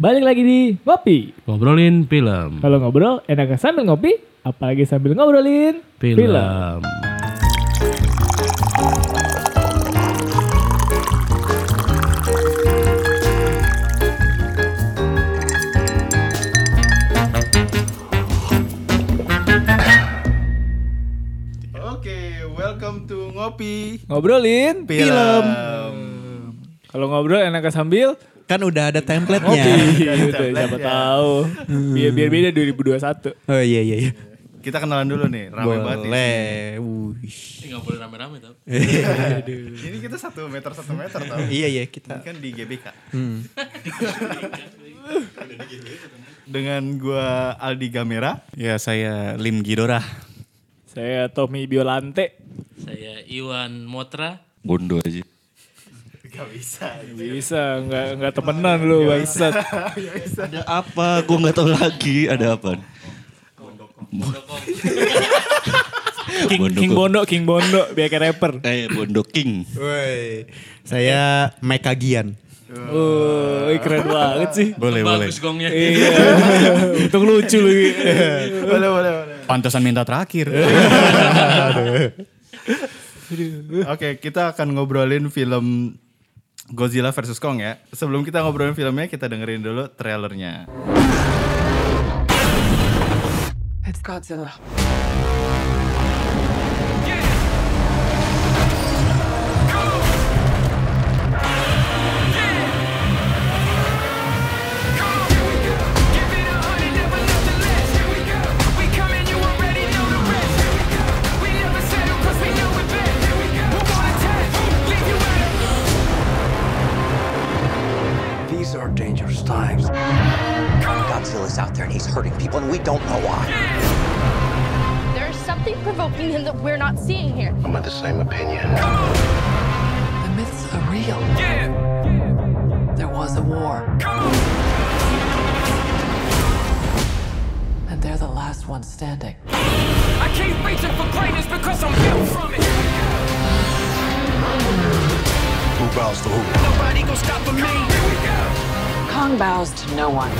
Balik lagi di Ngopi. Ngobrolin film. Kalau ngobrol enaknya sambil ngopi, apalagi sambil ngobrolin Film. Oke, welcome to Ngopi Ngobrolin Film. Kalau ngobrol enaknya sambil Kan udah ada template-nya. gitu. Siapa tahu. Biar biar beda 2021. Oh iya iya iya. Kita kenalan dulu nih, rame banget nih. Boleh. Wuih. Ini gak boleh rame-rame tau. Ini kita satu meter satu meter tau. Iya iya Ini kita. kan di GBK. Hmm. Dengan gua Aldi Gamera. Ya saya Lim Gidora. Saya Tommy Biolante. Saya Iwan Motra. Bondo aja. Gak bisa. Bisa nggak nggak temenan lu bangsat. Ada apa? Gue nggak tahu lagi. Ada apa? King, Bondo King. Bondo, King Bondo, biar kayak rapper. Eh Bondo King. Woi. Saya Mekagian. Oh, ih, keren banget sih. Boleh boleh. Bagus gongnya. Iya. Untung lucu lagi. Boleh, boleh, boleh. Pantesan minta terakhir. Oke, kita akan ngobrolin film Godzilla vs Kong ya. Sebelum kita ngobrolin filmnya, kita dengerin dulu trailernya. It's Godzilla. Dangerous times. Godzilla's out there and he's hurting people, and we don't know why. There's something provoking him that we're not seeing here. I'm of the same opinion. The myths are real. There was a war. And they're the last ones standing. I keep reaching for greatness because I'm built from it. Who bows to who? Nobody gonna stop me. Here we go. Kong bows to no one.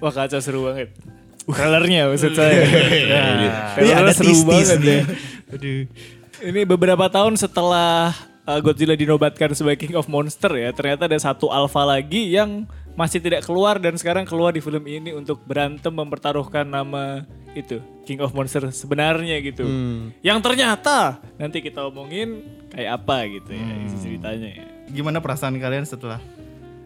Wah kacau seru banget. Trailernya maksud saya. Nah, Iya trailernya ada seru banget nih. ya. Aduh. Ini beberapa tahun setelah uh, Godzilla dinobatkan sebagai King of Monster ya, ternyata ada satu alpha lagi yang masih tidak keluar dan sekarang keluar di film ini untuk berantem mempertaruhkan nama itu King of Monster sebenarnya gitu. Yang ternyata nanti kita omongin kayak apa gitu ya isi ceritanya ya. Gimana perasaan kalian setelah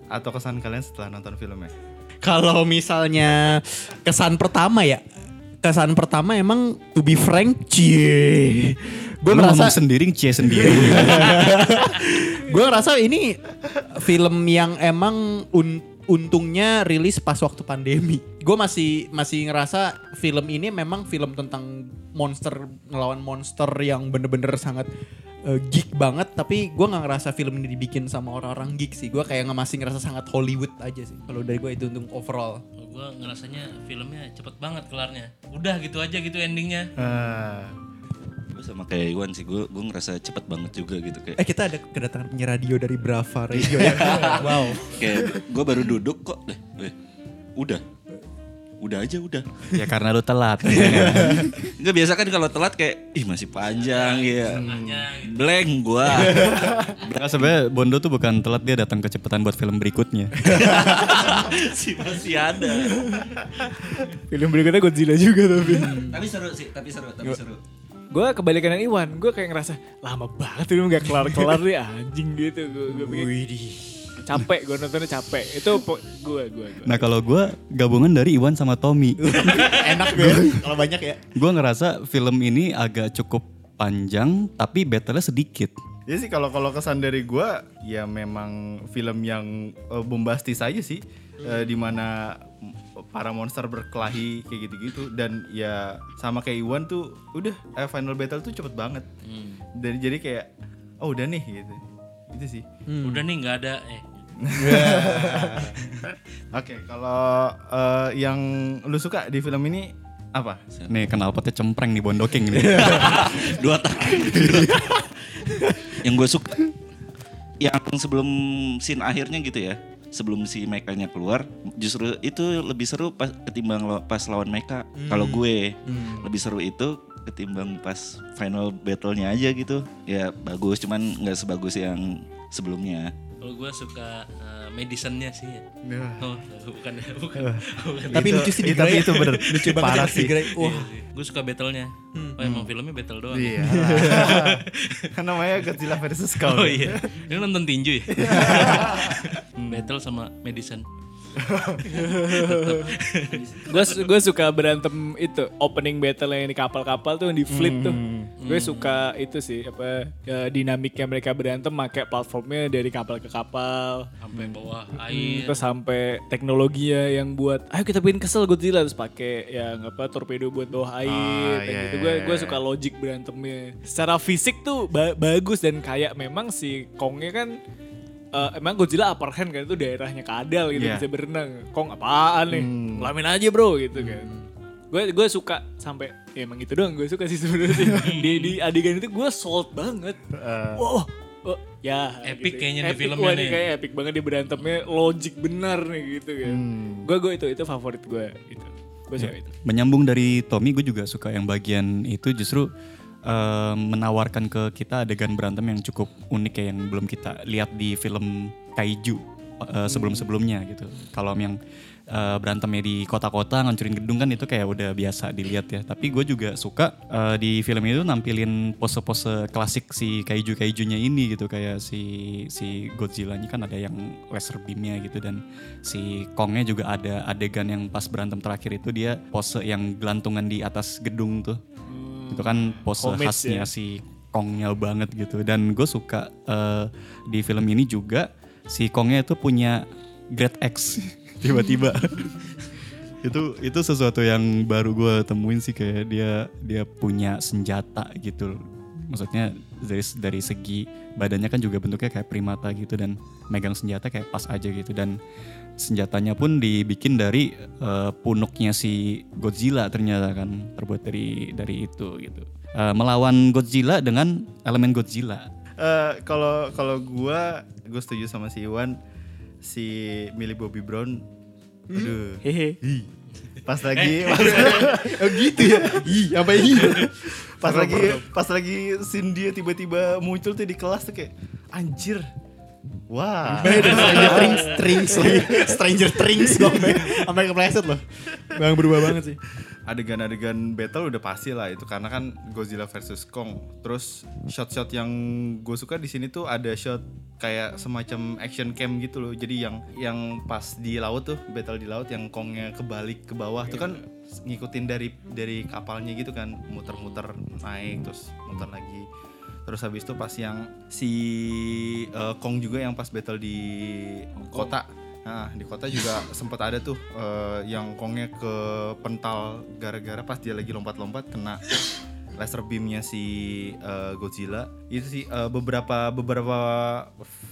atau kesan kalian setelah nonton filmnya? Kalau misalnya kesan pertama ya. Kesan pertama emang to be frank, cie. Gue merasa sendiri, cie sendiri. gue ngerasa ini film yang emang un- untungnya rilis pas waktu pandemi. Gue masih masih ngerasa film ini memang film tentang monster ngelawan monster yang bener-bener sangat eh, geek banget. Tapi gue nggak ngerasa film ini dibikin sama orang-orang geek sih. Gue kayak nggak masih ngerasa sangat Hollywood aja sih. Kalau dari gue itu untuk overall. Gue ngerasanya filmnya cepet banget kelarnya. Udah gitu aja gitu endingnya. Ah, gue sama kayak Iwan sih. Gue gue ngerasa cepet banget juga gitu kayak. Eh kita ada kedatangan penyiar radio dari Brava Radio ya. wow. Kayak gue baru duduk kok. Eh, eh, udah. Udah aja udah. ya karena lu telat. Enggak biasa kan kalau telat kayak ih masih panjang ya. Blank gua. Nah, sebenarnya Bondo tuh bukan telat dia datang kecepatan buat film berikutnya. masih masih ada. Film berikutnya Godzilla juga tapi. tapi seru sih, tapi seru, tapi seru. Gue kebalikan dengan Iwan, gue kayak ngerasa lama banget ini nggak kelar-kelar nih anjing gitu. Gue pikir capek, gue nontonnya capek. Itu gue, gue, gue. Nah kalau gue gabungan dari Iwan sama Tommy. Enak gue kalau banyak ya. gue ngerasa film ini agak cukup panjang tapi battle-nya sedikit. Ya sih kalau kalau kesan dari gua ya memang film yang eh, bombastis aja sih Eh, di mana mm, para monster berkelahi kayak gitu-gitu dan ya sama kayak Iwan tuh udah eh, final battle tuh cepet banget. Dan jadi kayak oh udah nih gitu. Itu sih. Udah nih nggak ada. Eh, Oke, kalau eh, yang lu suka di film ini Apa? Nih knalpotnya cempreng nih bondoking nih. dua tak. yang gue suka yang sebelum scene akhirnya gitu ya sebelum si Mecha-nya keluar justru itu lebih seru pas ketimbang lo- pas lawan Mecha kalau gue lebih seru itu ketimbang pas final battle-nya aja gitu. Ya bagus cuman nggak sebagus yang sebelumnya Kalau gue suka uh, medicine-nya sih ya. Ya. Oh, bukan bukan. bukan. Tapi Itu- lucu sih di tapi itu bener. lucu banget Parah sih. Wah. Gue suka battle-nya. Oh, emang filmnya battle doang. Iya. kan namanya Godzilla versus Kong. Oh iya. Ini nonton tinju ya? battle sama medicine. Gue gue suka berantem itu opening battle yang di kapal-kapal tuh yang di fleet tuh. Gue suka itu sih apa ya, dinamiknya mereka berantem pakai platformnya dari kapal ke kapal. Sampai bawah Hmm, air. terus sampai teknologinya yang buat ayo kita bikin kesel Godzilla terus pakai yang apa torpedo buat bawah air Ah, kayak iya, gitu. iya, gue gue iya. suka logic berantemnya. Secara fisik tuh ba- bagus dan kayak memang si Kongnya kan eh, emang Godzilla upper hand kan? Itu daerahnya kadal gitu Iya. bisa berenang. Kong apaan nih? Hmm. ngelamin aja bro gitu kan. Gue gue suka sampai ya emang gitu doang gue suka sih sebenarnya sih. di di adegan itu gue sold banget. Eh, wow oh, ya. Epic kayaknya di Epic, filmnya wah, nih. ini kayak epic banget dia berantemnya logik benar nih gitu kan. Hmm. gue gue itu itu favorit gue itu. Gue suka itu. Menyambung dari Tommy, gue juga suka yang bagian itu justru eh, menawarkan ke kita adegan berantem yang cukup unik ya yang belum kita lihat di film kaiju eh, sebelum-sebelumnya gitu. Kalau yang eh, berantemnya di kota-kota ngancurin gedung kan itu kayak udah biasa dilihat ya. Tapi gue juga suka eh, di film itu nampilin pose-pose klasik si kaiju-kaijunya ini gitu kayak si si Godzilla-nya kan ada yang laser beamnya gitu dan si Kongnya juga ada adegan yang pas berantem terakhir itu dia pose yang gelantungan di atas gedung tuh. Itu kan pose Homage khasnya ya. si Kongnya banget gitu. Dan gue suka eh, di film ini juga si Kongnya itu punya Great X. Tiba-tiba. Itu itu sesuatu yang baru gue temuin sih kayak dia dia punya senjata gitu. Maksudnya dari dari segi badannya kan juga bentuknya kayak primata gitu dan megang senjata kayak pas aja gitu. Dan senjatanya pun dibikin dari eh, punuknya si Godzilla ternyata kan terbuat dari dari itu gitu. Eh, melawan Godzilla dengan elemen Godzilla. Eh, kalau kalau gua gue setuju sama si Iwan si Millie Bobby Brown. Aduh. Hehe. Pas lagi Oh gitu ya. Ih, apa ini? pas lagi pas lagi scene dia tiba-tiba muncul tuh di kelas tuh kayak anjir wah Beda Stranger Things, Things. Stranger Things sampai sampai kepleset loh. Bang berubah banget sih. adegan-adegan battle udah pasti lah itu karena kan Godzilla versus Kong. Terus shot-shot yang gue suka di sini tuh ada shot kayak semacam action cam gitu loh. Jadi yang yang pas di laut tuh battle di laut yang Kongnya kebalik ke bawah tuh kan ngikutin dari dari kapalnya gitu kan muter-muter naik terus muter lagi. Terus habis itu pas yang si eh, Kong juga yang pas battle di kota Nah, di kota juga sempat ada tuh eh, yang Kongnya ke pental gara-gara pas dia lagi lompat-lompat kena laser beamnya si eh, Godzilla. Itu sih eh, beberapa beberapa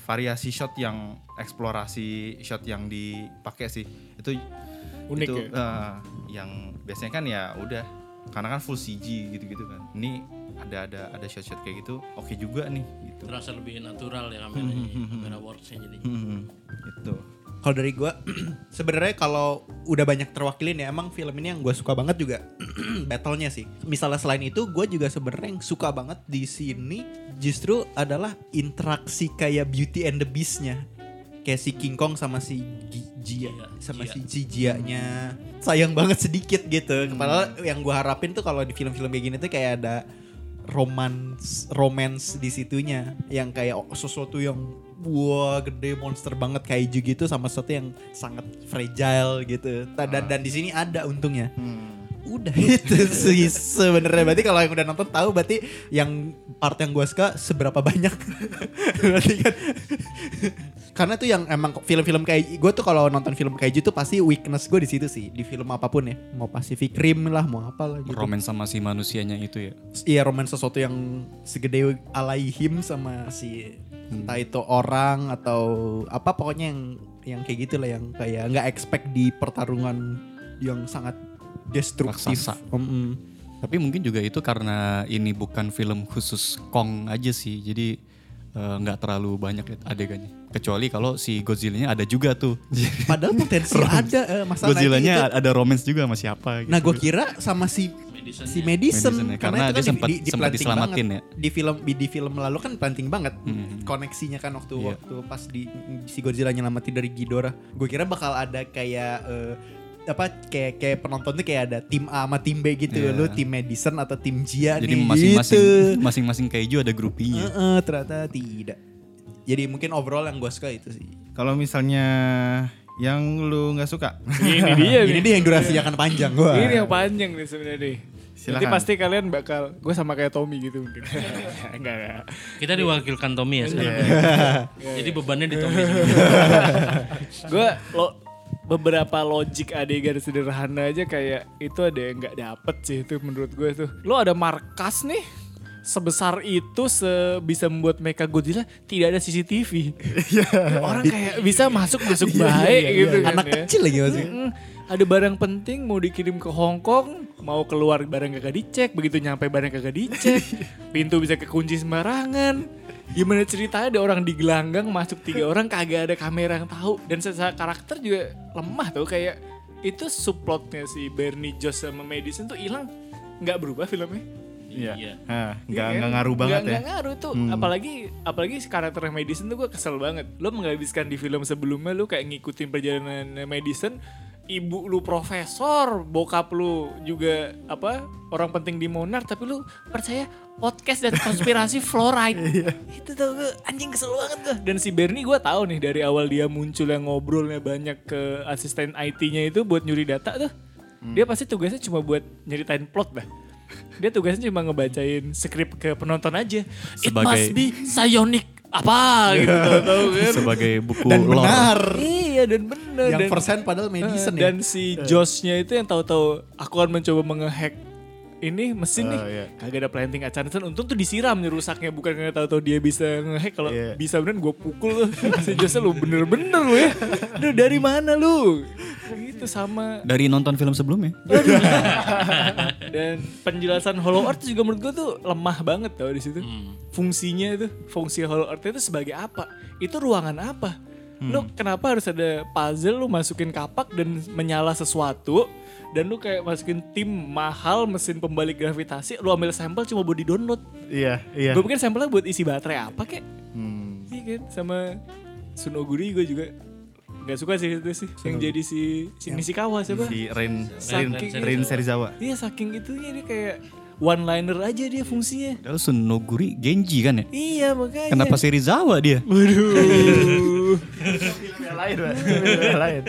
variasi shot yang eksplorasi shot yang dipakai sih. Itu Unik itu, ya? eh, yang biasanya kan ya udah karena kan full CG gitu-gitu kan. Ini ada ada ada shot-shot kayak gitu. Oke juga nih gitu. Terasa lebih natural ya kameranya. Kamera works-nya jadi. Hmm, gitu. Kalau dari gue, sebenarnya kalau udah banyak terwakilin ya, emang film ini yang gue suka banget juga battlenya sih. Misalnya selain itu, gue juga sebenarnya yang suka banget di sini justru adalah interaksi kayak Beauty and the Beast-nya. Kayak si King Kong sama si Gi- Jia, Jia, sama Jia. si si Jia-nya. Sayang banget sedikit gitu. Padahal yang gue harapin tuh kalau di film-film kayak gini tuh kayak ada romance romance di situnya. Yang kayak sesuatu yang wah gede monster banget kaiju gitu sama sesuatu yang sangat fragile gitu. Ta- dan dan di sini ada untungnya. Udah itu sih sebenarnya. Berarti kalau yang udah nonton tahu berarti yang part yang gue suka seberapa banyak. Berarti kan karena tuh yang emang film-film kayak gue tuh kalau nonton film kaiju tuh pasti weakness gue di situ sih di film apa pun ya mau Pacific Rim lah mau apa lah gitu romance sama si manusianya itu ya Iya roman sesuatu yang segede alaihim sama si entah itu orang atau apa pokoknya yang yang kayak gitu lah yang kayak nggak expect di pertarungan yang sangat destruktif. Raksasa. Tapi mungkin juga itu karena ini bukan film khusus Kong aja sih. Jadi eh, nggak terlalu banyak adegannya. Kecuali kalau si Godzilla-nya ada juga tuh. Padahal potensi ada eh, masalah Godzilla-nya itu. ada romance juga sama siapa gitu. Nah gue kira sama si si Madison, Madison ya, karena dia itu kan sempat- di, di, sempat diselamatin banget. Di film di, di film lalu kan planting banget Hmm. koneksinya kan waktu Iya. waktu pas di si Godzilla nyelamatin dari Ghidorah. Gue kira bakal ada kayak eh, apa kayak kayak penonton tuh kayak ada tim A sama tim B gitu. Iya. Lu tim Madison atau tim Jia Jadi nih masing-masing gitu. masing-masing kaiju ada grupinya. Heeh, ternyata tidak. Jadi mungkin overall yang gue suka itu sih. Kalau misalnya yang lu nggak suka, Ini dia Ini dia yang durasinya akan panjang gue. Ini yang panjang nih sebenarnya nih. Nanti Silakan. pasti kalian bakal gue sama kayak Tommy gitu mungkin. enggak enggak. Kita diwakilkan Tommy ya sekarang. Jadi bebannya di Tommy. gue lo beberapa logik adegan sederhana aja kayak itu ada yang nggak dapet sih itu menurut gue tuh lo ada markas nih sebesar itu se bisa membuat Mecha Godzilla tidak ada CCTV orang kayak bisa masuk masuk baik gitu kan Anak ya. kecil lagi masih. Mm-mm. ada barang penting mau dikirim ke Hong Kong mau keluar barang kagak dicek begitu nyampe barang kagak dicek pintu bisa kekunci sembarangan gimana ceritanya ada orang digelanggang masuk tiga orang kagak ada kamera yang tahu dan secara karakter juga lemah tuh kayak itu subplotnya si Bernie Josh sama Madison tuh hilang nggak berubah filmnya Iya. Iya. Nggak Iya kan? nggak ngaruh banget Nggak- ya. nggak ngaruh tuh. Apalagi apalagi si karakter Madison tuh gue kesel banget. Lo menghabiskan di film sebelumnya lo kayak ngikutin perjalanan Madison, ibu lu profesor, bokap lu juga apa orang penting di Monarch, tapi lu percaya podcast dan konspirasi fluoride. Itu tuh gue anjing kesel banget gue. Dan si Bernie gue tahu nih dari awal dia muncul yang ngobrolnya banyak ke asisten IT-nya itu buat nyuri data tuh. Dia pasti tugasnya cuma buat nyeritain plot dah. Dia tugasnya cuma ngebacain skrip ke penonton aja. It Sebagai- must be psionic apa gitu tahu kan. Sebagai buku Dan lore. benar. Iya dan bener Yang dan, persen padahal Madison Eh, ya. dan si Joshnya itu yang tahu-tahu aku akan mencoba menghack ini mesin nih Oh, iya. kagak ada planting acaranya untung tuh disiram nih rusaknya bukan karena tahu-tahu dia bisa ngehack kalau Iya. bisa bener gue pukul tuh si Joshnya lu bener-bener lu ya Aduh, dari mana lu gitu sama Dari nonton film sebelumnya. dan penjelasan Hollow Earth juga menurut gue tuh lemah banget tau di situ. Fungsinya itu, fungsi Hollow Earth itu sebagai apa? Itu ruangan apa? Lu kenapa harus ada puzzle lu masukin kapak dan menyala sesuatu dan lu kayak masukin tim mahal mesin pembalik gravitasi lu ambil sampel cuma buat di download. Iya, iya. Gue pikir sampelnya buat isi baterai apa kek? Hmm. Iya kan sama Sunoguri gue juga nggak suka sih itu sih yang jadi si si Nishikawa siapa? Si Rin, Rin, Saking- Rin Serizawa. Iya saking itunya dia kayak one liner aja dia fungsinya. Padahal Sunoguri Genji kan ya? Iya makanya. Kenapa Serizawa dia? Waduh. lain, lain.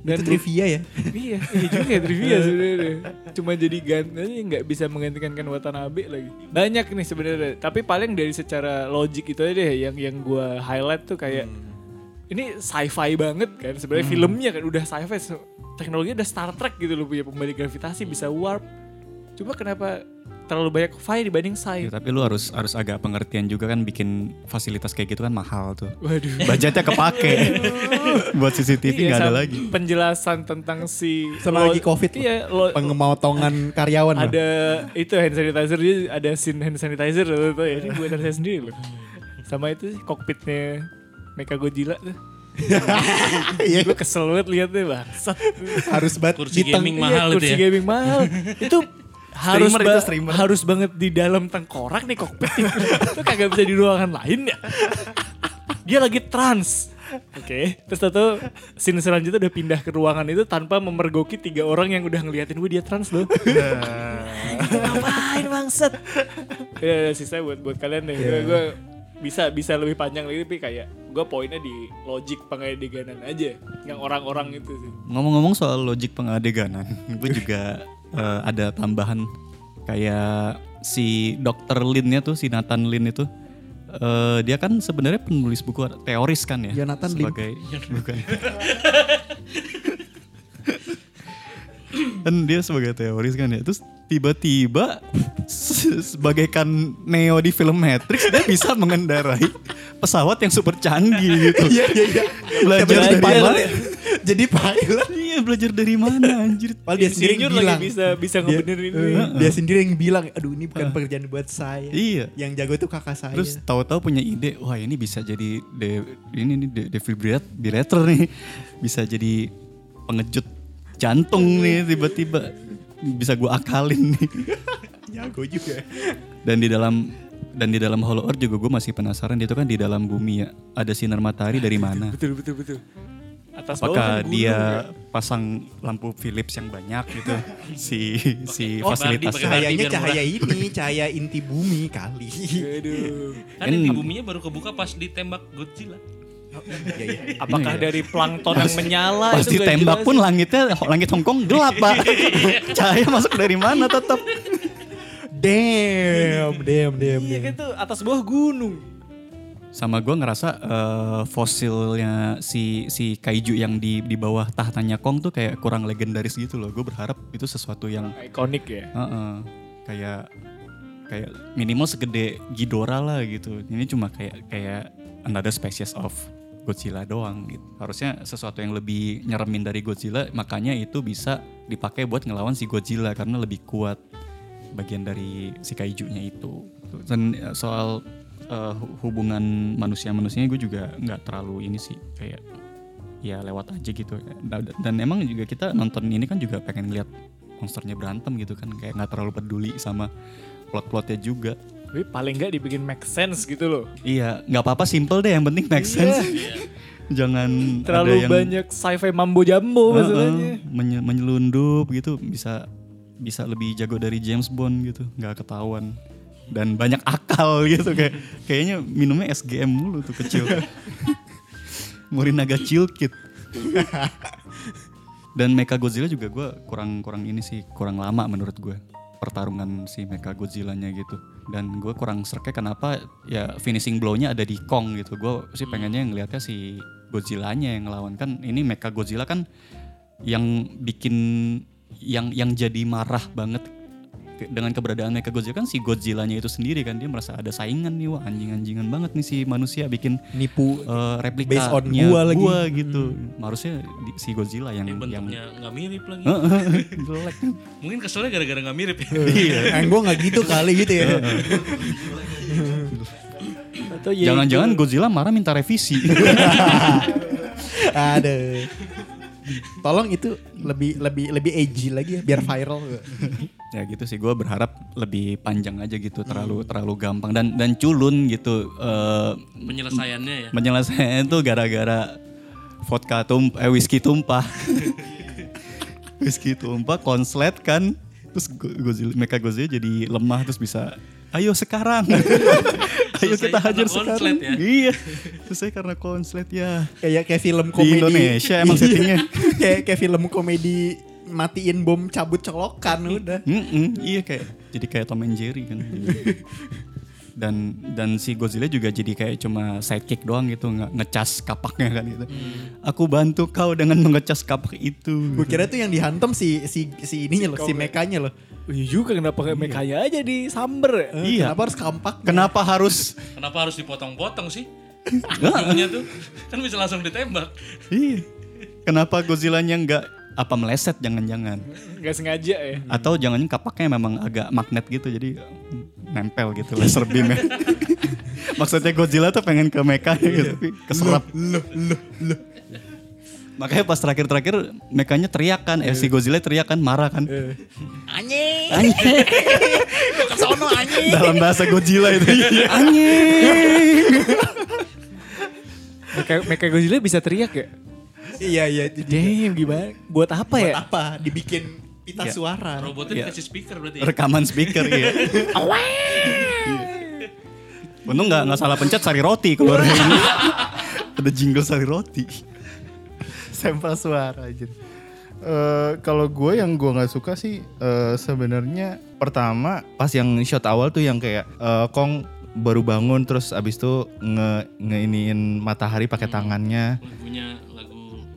Dan itu trivia ya. iya, iya juga ya trivia sebenarnya. Cuma jadi ganti nggak bisa menggantikan Ken Watanabe lagi. Banyak nih sebenarnya. Tapi paling dari secara logik itu aja deh yang yang gua highlight tuh kayak ini sci-fi banget kan. Sebenarnya filmnya kan udah sci-fi. Teknologinya udah Star Trek gitu loh punya pembalik gravitasi bisa warp. Coba kenapa terlalu banyak fi dibanding sci? Ya, tapi lu harus harus agak pengertian juga kan bikin fasilitas kayak gitu kan mahal tuh. Waduh. Budgetnya kepake. Buat CCTV Iya, nggak ada lagi. Penjelasan tentang si Sama lagi COVID. Iya, lo, Pengemotongan karyawan. loh. ada itu hand sanitizer dia ada scene hand sanitizer loh, tuh ya ini buatan saya sendiri loh. Sama itu sih kokpitnya Mecha Godzilla tuh. Iya. Gue kesel banget liatnya bangsat. harus banget Kursi diteng- gaming Iya, mahal itu kursi ya. gaming mahal. itu harus Streamer itu ba- streamer. harus banget di dalam tengkorak nih kokpit. Itu kagak bisa di ruangan lain ya. Dia lagi trans. Oke, terus tahu scene selanjutnya udah pindah ke ruangan itu tanpa memergoki tiga orang yang udah ngeliatin gue dia trans loh. Ngapain bangsat? Ya, sisa buat buat kalian deh. Gue gue bisa bisa lebih panjang lagi tapi kayak gue poinnya di logik pengadeganan aja yang orang-orang itu sih. Ngomong-ngomong soal logik pengadeganan, gue juga eh, ada tambahan kayak si Dr. Lin-nya tuh, si Nathan Lin itu eh, dia kan sebenarnya penulis buku teoris kan ya. Jonathan Lin. sebagai bukan. kan dia sebagai teoris kan ya. Terus tiba-tiba se- sebagaikan Neo di film Matrix dia bisa mengendarai pesawat yang super canggih gitu. Iya iya iya. Belajar dari pilot dia, ya. Jadi pilot. Iya belajar dari mana anjir? Padahal dia sendiri yang bilang. bisa bisa Dia, ngebenerin eh, ini. dia sendiri yang bilang, aduh ini bukan pekerjaan buat saya. Iya. Yang jago tuh kakak saya. Terus tahu-tahu punya ide, wah ini bisa jadi de, ini nih de, defibrillator nih, bisa jadi pengejut jantung nih tiba-tiba bisa gua akalin nih. jago juga. Dan di dalam dan di dalam Hollow Earth juga gue masih penasaran itu kan di dalam bumi ya ada sinar matahari dari mana? Betul betul betul. Atas bawah Apakah kan gunung dia ya. pasang lampu Philips yang banyak gitu si si Oh, fasilitas Cahayanya cahaya ini, cahaya inti bumi kali. Aduh. Kan di buminya baru kebuka pas ditembak Godzilla. Iya, iya. Apakah dari plankton yang menyala Pas itu ditembak jelas pun ya? langitnya langit Hongkong gelap pak. Cahaya masuk dari mana tetap? Damn, damn, damn, Iya kan tuh atas bawah gunung. Sama gue ngerasa eh, fosilnya si si kaiju yang di di bawah tahtanya Kong tuh kayak kurang legendaris gitu loh. Gue berharap itu sesuatu yang Ikonik ya. Heeh. kayak kayak minimal segede Ghidorah lah gitu. Ini cuma kayak kayak another species of Godzilla doang gitu. Harusnya sesuatu yang lebih nyeremin dari Godzilla, makanya itu bisa dipakai buat ngelawan si Godzilla karena lebih kuat bagian dari si kaijunya itu. Dan eh, soal hu- hubungan manusia-manusianya gue juga nggak terlalu ini sih kayak ya lewat aja gitu dan emang juga kita nonton ini kan juga pengen lihat monsternya berantem gitu kan kayak nggak terlalu peduli sama plot-plotnya juga Tapi paling nggak dibikin make sense gitu loh. iya nggak apa-apa simple deh yang penting make sense. Jangan Terlalu ada yang banyak sci-fi mambo jambo Heeh, masalahnya. menye- menyelundup gitu bisa bisa lebih jago dari James Bond gitu nggak ketahuan. Dan banyak akal gitu kayak kayaknya minumnya SGM mulu tuh kecil. Morinaga Chill Kid. Dan Mecha Godzilla juga gue kurang kurang ini sih kurang lama menurut gue pertarungan si Mecha Godzilla-nya gitu. Dan gue kurang serke kenapa ya finishing blow-nya ada di Kong gitu. Gue sih pengennya ngelihatnya si Godzilla-nya yang ngelawan. Kan ini Mecha Godzilla kan yang bikin yang yang jadi marah banget dengan keberadaan Mecha Godzilla kan si Godzilla-nya itu sendiri kan dia merasa ada saingan nih wah anjing-anjingan banget nih si manusia bikin Nipu eh, replika based on gua lagi. gitu harusnya di- si Godzilla yang Yang yang bentuknya nggak mirip lagi. jelek Mungkin keselnya gara-gara nggak mirip ya. iya Yang gue gak gitu kali gitu ya. Atau ya jangan-jangan itu- Godzilla marah minta revisi Ada. Tolong itu lebih lebih lebih edgy lagi ya biar viral. ya gitu sih gue berharap lebih panjang aja gitu terlalu terlalu gampang dan dan culun gitu eh, Penyelesaiannya ya. menyelesaikan itu gara-gara vodka tum eh whisky tumpah whisky tumpah konslet kan terus Go- Godzilla Mecha Godzilla jadi lemah terus bisa ayo sekarang ayo kita hajar konslet sekarang ya? iya selesai karena konslet ya Kayak kayak film Di komedi Indonesia emang Iya. settingnya. kayak kayak film komedi matiin bom cabut colokan udah. Mm-mm, iya kayak jadi kayak Tom and Jerry kan dan dan si Godzilla juga jadi kayak cuma sidekick doang gitu nggak ngecas kapaknya kan gitu aku bantu kau dengan mengecas kapak itu Gue kira tuh yang dihantam si si si ininya loh, si mekanya loh. Iya juga kenapa kayak mekanya aja di samber ya? Eh, Iya. Kenapa harus kampak? kenapa harus Kenapa harus dipotong-potong sih? Ujungnya tuh kan bisa langsung ditembak. iya kenapa Godzilla-nya nggak apa meleset jangan-jangan. Gak sengaja ya. atau jangan kapaknya memang agak magnet gitu jadi nempel gitu laser beam maksudnya Godzilla tuh pengen ke mekanya gitu tapi keserap. Makanya pas terakhir-terakhir mekanya teriak kan eh si Godzilla teriak kan marah kan. Anjing. anjing. Kesono anjing. dalam bahasa Godzilla itu. Anjing. Meka Godzilla bisa teriak ya? Iya iya itu. Damn gimana? Buat apa Buat ya? apa? Dibikin pita Iya. suara. Robotnya Iya. dikasih speaker berarti. ya? rekaman speaker iya Untung nggak nggak salah pencet sari roti keluar ada jingle sari roti sampel suara aja. Eh, kalau gue yang gue nggak suka sih eh, sebenarnya pertama pas yang shot awal tuh yang kayak eh, Kong baru bangun terus abis itu nge ngeiniin matahari pakai tangannya. Lagunya lagu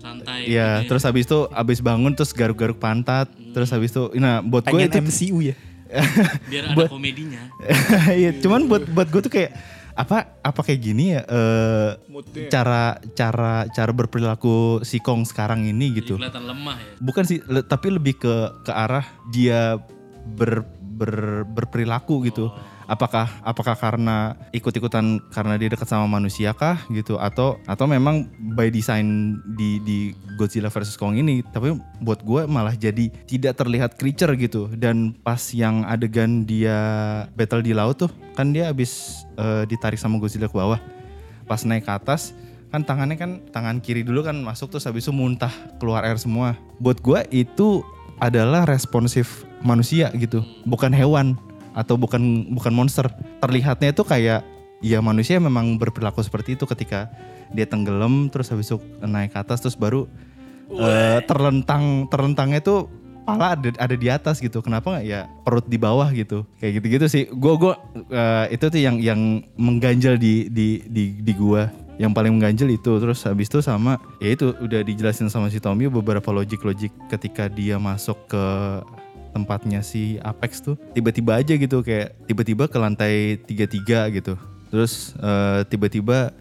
santai. Iya, gitu ya. terus abis itu abis bangun terus garuk-garuk pantat, terus abis itu, nah buat gue itu, MCU ya. biar ada komedinya. Iya, cuman buat buat gue tuh kayak apa apa kayak gini ya eh, Moodnya. cara cara cara berperilaku si Kong sekarang ini gitu. Jadi kelihatan lemah ya. Bukan sih, le- tapi lebih ke ke arah dia ber, ber- berperilaku gitu. Apakah apakah karena ikut-ikutan karena dia dekat sama manusia kah gitu? Atau atau memang by design di di Godzilla versus Kong ini tapi buat gue malah jadi tidak terlihat creature gitu. Dan pas yang adegan dia battle di laut tuh kan dia habis eh, ditarik sama Godzilla ke bawah. Pas naik ke atas kan tangannya kan tangan kiri dulu kan masuk terus habis itu muntah keluar air semua. Buat gua itu adalah responsif manusia gitu bukan hewan atau bukan bukan monster. Terlihatnya itu kayak ya manusia memang berperilaku seperti itu ketika dia tenggelam terus habis itu naik ke atas terus baru eh, terlentang terlentangnya itu pala ada, ada di atas gitu. Kenapa nggak ya perut di bawah gitu? Kayak gitu gitu sih. Gua gua eh, itu tuh yang yang mengganjal di di di di gua. Yang paling mengganjal itu. Terus habis itu sama ya itu udah dijelasin sama si Tommy beberapa logik-logik ketika dia masuk ke tempatnya si Apex tuh tiba-tiba aja gitu kayak tiba-tiba ke lantai 33 gitu. Terus eh, tiba-tiba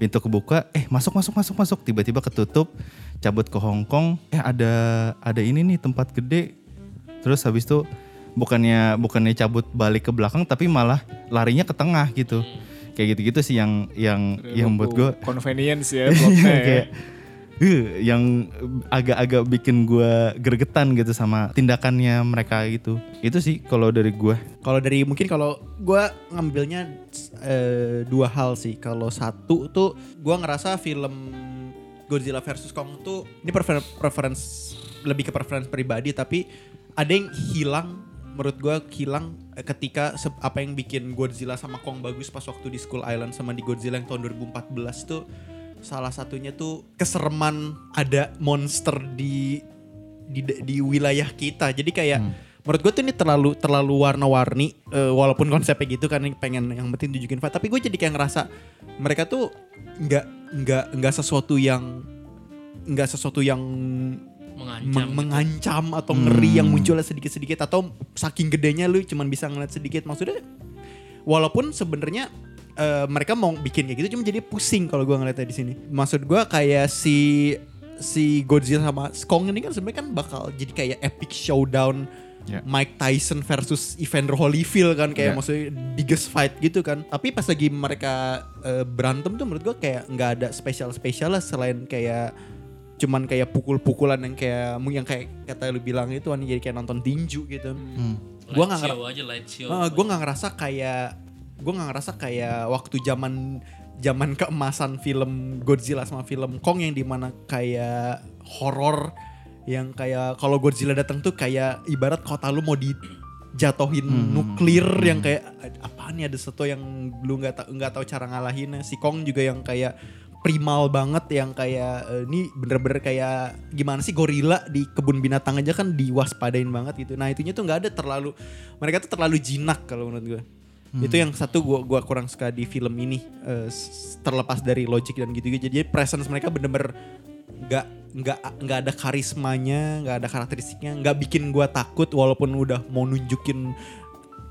pintu kebuka eh masuk masuk masuk masuk. Tiba-tiba ketutup cabut ke Hong Kong eh ada ada ini nih tempat gede. Terus habis itu bukannya bukannya cabut balik ke belakang tapi malah larinya ke tengah gitu. Kayak gitu-gitu sih yang yang yang buat gue convenience ya ya. kayak "Huh," yang agak-agak bikin gue gregetan gitu sama tindakannya mereka gitu. Itu sih kalau dari gue Kalau dari mungkin kalau gue ngambilnya eh, dua hal sih. Kalau satu tuh gue ngerasa film Godzilla versus Kong tuh ini prefer preference lebih ke preference pribadi tapi ada yang hilang menurut gue hilang ketika apa yang bikin Godzilla sama Kong bagus pas waktu di Skull Island sama di Godzilla yang tahun 2014 tuh salah satunya tuh kesereman ada monster di di di wilayah kita. Jadi kayak menurut gue tuh ini terlalu terlalu warna-warni eh, walaupun konsepnya gitu kan ini pengen yang penting tunjukin fight. Tapi gue jadi kayak ngerasa mereka tuh nggak nggak nggak sesuatu yang nggak sesuatu yang Mengancam. meng- mengancam atau ngeri yang munculnya sedikit-sedikit atau saking gedenya lu cuman bisa ngeliat sedikit maksudnya walaupun sebenarnya eh, mereka mau bikin kayak gitu cuma jadi pusing kalau gua ngeliatnya di sini maksud gua kayak si si Godzilla sama Kong ini kan sebenarnya kan bakal jadi kayak epic showdown Ya. Mike Tyson versus Evander Holyfield kan kayak Ya. maksudnya biggest fight gitu kan tapi pas lagi mereka eh, berantem tuh menurut gua kayak nggak ada spesial spesial lah selain kayak cuman kayak pukul-pukulan yang kayak yang kayak kata lu bilang itu kan jadi kayak nonton tinju gitu. Gua nggak Light ngera- show aja light show. Ah, gua nggak ngerasa kayak gua nggak ngerasa kayak waktu zaman zaman keemasan film Godzilla sama film Kong yang di mana kayak horor yang kayak kalau Godzilla datang tuh kayak ibarat kota lu mau dijatuhin nuklir yang kayak apaan nih ada sesuatu yang lu nggak tahu nggak tahu cara ngalahinnya si Kong juga yang kayak primal banget yang kayak eh, ini bener-bener kayak gimana sih gorila di kebun binatang aja kan diwaspadain banget gitu. Nah itunya tuh nggak ada terlalu mereka tuh terlalu jinak kalau menurut gue. Itu yang satu gua gua kurang suka di film ini eh, s- terlepas dari logic dan gitu-gitu. Jadi presence mereka bener-bener nggak nggak nggak ada karismanya, nggak ada karakteristiknya, nggak bikin gua takut walaupun udah mau nunjukin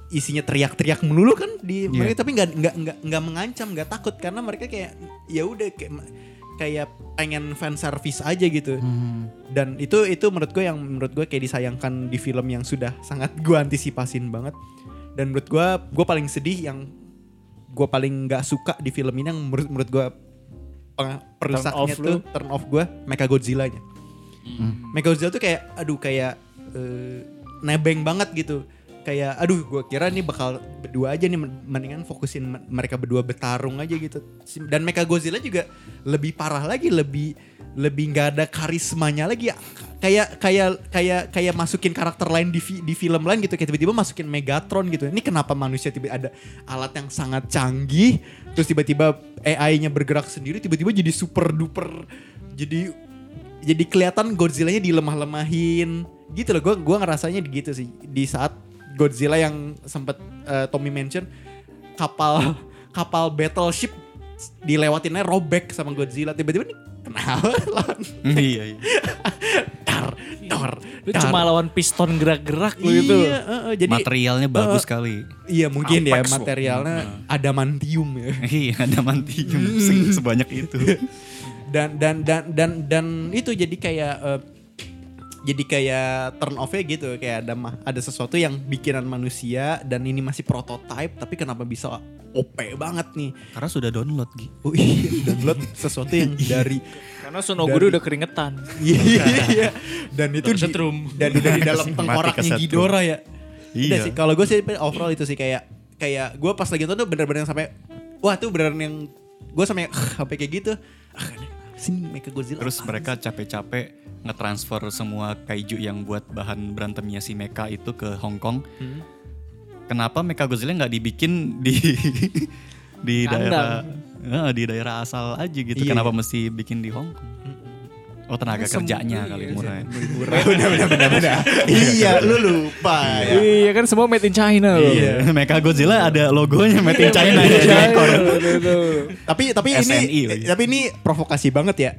isinya teriak-teriak melulu kan di mereka tapi nggak nggak nggak nggak mengancam nggak takut. Karena mereka kayak ya udah kayak kayak pengen fan service aja gitu. Dan itu itu menurut gue yang menurut gue kayak disayangkan di film yang sudah sangat gue antisipasin banget dan menurut gue gue paling sedih yang gue paling nggak suka di film ini yang menurut menurut gue perusaknya tuh lu. turn off gue Mecha Godzilla nya Mecha Godzilla tuh kayak aduh kayak eh, nebeng banget gitu. Kayak aduh gue kira nih bakal berdua aja nih men- mendingan fokusin me- mereka berdua bertarung aja gitu. Dan Mecha Godzilla juga lebih parah lagi lebih lebih nggak ada karismanya lagi. ya kayak kayak kayak kayak masukin karakter lain di di film lain gitu. Kayak tiba-tiba masukin Megatron gitu. Ini kenapa manusia tiba ada alat yang sangat canggih terus tiba-tiba AI-nya bergerak sendiri tiba-tiba jadi super duper jadi jadi kelihatan Godzilla-nya dilemah-lemahin. Gitu loh gue gua ngerasanya gitu sih. Di saat Godzilla yang sempat eh, Tommy mention kapal kapal battleship dilewatinnya robek sama Godzilla. Tiba-tiba nih kenapa? Lawan iya iya. dar Dar, Lu dar. cuma lawan piston gerak-gerak lu itu. Iya, heeh, jadi Materialnya bagus eh, sekali. Iya mungkin ya Apex, materialnya adamantium ya. Iya, ada mantium se- sebanyak itu. dan dan dan dan dan itu jadi kayak eh, jadi kayak turn off-nya gitu kayak ada mah ada sesuatu yang bikinan manusia dan ini masih prototype tapi kenapa bisa OP banget nih. Karena sudah download Gi. Oh iya, download sesuatu yang dari Karena Sonoguro udah keringetan. Iya. Dan itu di, dan udah di dalam tengkoraknya. Ghidorah ya. Iya. Udah sih kalau gue sih overall itu sih kayak kayak gue pas lagi nonton tuh bener-bener yang sampai wah tuh beneran yang gue sampai sampai kayak gitu. Ah, sini Mecha Godzilla. Terus mereka capek-capek ngetransfer semua kaiju yang buat bahan berantemnya si Mecha itu ke Hong Kong. Hmm. Kenapa Mecha Godzilla nggak dibikin di di daerah Eh, di daerah asal aja gitu? Iya, Kenapa iya. mesti bikin di Hong Kong? Oh tenaga kerjanya iya, kali iya. murah. Murah, bener bener bener bener. iya, lu lupa ya. Iya kan semua made in China loh. Iya, Mecha Godzilla ada logonya Made in China ya di China, ekor. betul. Tapi tapi SNI ini tapi ini provokasi banget ya.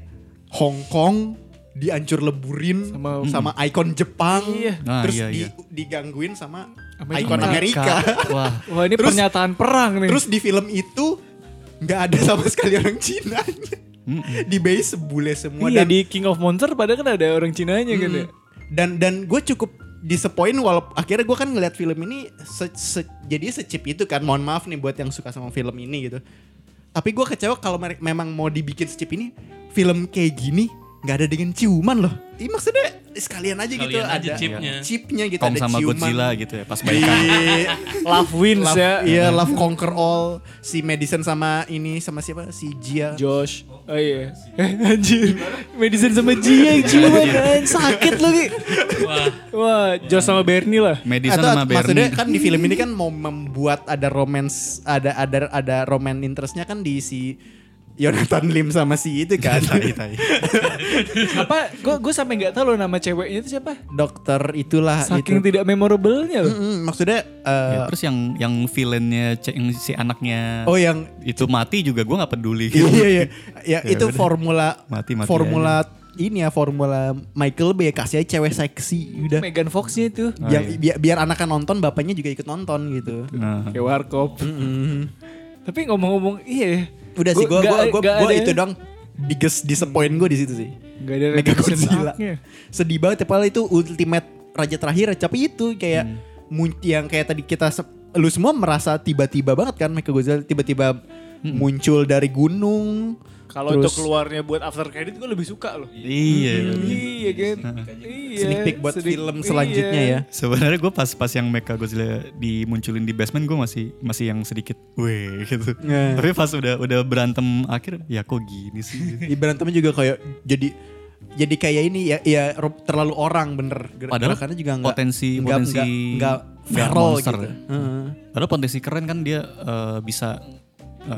Hong Kong dihancur leburin sama, Sama- ikon Jepang, Iya. Ah, terus iya, di, iya. digangguin sama Amerika. ikon Amerika. Wah, Wah ini Terus- pernyataan perang nih. Terus di film itu nggak ada sama sekali orang Cina. di base sebule semua iya dan di King of Monster padahal kan ada orang Cinanya kan ya. dan dan gue cukup disappoint walaupun akhirnya gue kan ngeliat film ini se, se- jadi secip itu kan mohon maaf nih buat yang suka sama film ini gitu tapi gue kecewa kalau mereka memang mau dibikin secip ini film kayak gini nggak ada dengan ciuman loh ini maksudnya sekalian aja gitu Sekalian aja ada chipnya. chipnya gitu Kong ada sama ciuman Godzilla gitu ya pas baikan. Iya. Love wins Love, ya. Iya, Love Conquer All. Si Madison sama ini sama siapa? Si Jia. Josh. Oh iya. Anjir. Medicine sama Jia yang ciuman kan. Sakit lu Ki. Wah, Wah, Josh sama Bernie lah. Madison Atau sama maksudnya Bernie. kan di film ini kan mau membuat ada romance ada ada ada romance interestnya kan di si Jonathan Lim sama si itu kan. Tai, tai. Apa? Gue gue sampai nggak tahu loh nama ceweknya itu siapa. Dokter itulah Saking itu. tidak memorable-nya loh. Mm-mm, maksudnya eh, Ya, terus yang yang villainnya yang si anaknya oh yang itu mati juga gue nggak peduli. iya iya ya Ya itu udah. formula Mati-mati formula ini ya formula Michael Bay ya kasih aja cewek seksi udah Megan Fox-nya itu. Oh, yang iya. biar, biar anaknya nonton bapaknya juga ikut nonton gitu. Nah, Kayak Warkop. Tapi ngomong-ngomong iya. Udah sih gue gue gue itu dong biggest disappoint gue di situ sih. Gak ada Mega Godzilla. Sedih banget ya padahal itu ultimate raja terakhir tapi itu kayak mun- yang kayak tadi kita lu semua merasa tiba-tiba banget kan Mega Godzilla tiba-tiba muncul dari gunung. Kalau untuk keluarnya buat after credit gue lebih suka loh. iya. Iya kan. Iya. Sneak peek buat Sedikit- film selanjutnya iya. ya. Sebenarnya gue pas pas yang Mecha Godzilla dimunculin di basement gue masih masih yang sedikit weh gitu. Nah. Tapi pas udah udah berantem akhir ya kok gini sih. Di berantemnya juga kayak jadi jadi kayak ini ya ya terlalu orang bener Padahal gerakannya juga enggak potensi- enggak, potensi enggak, enggak enggak feral monster. gitu. Heeh. Padahal potensi keren kan dia eh, bisa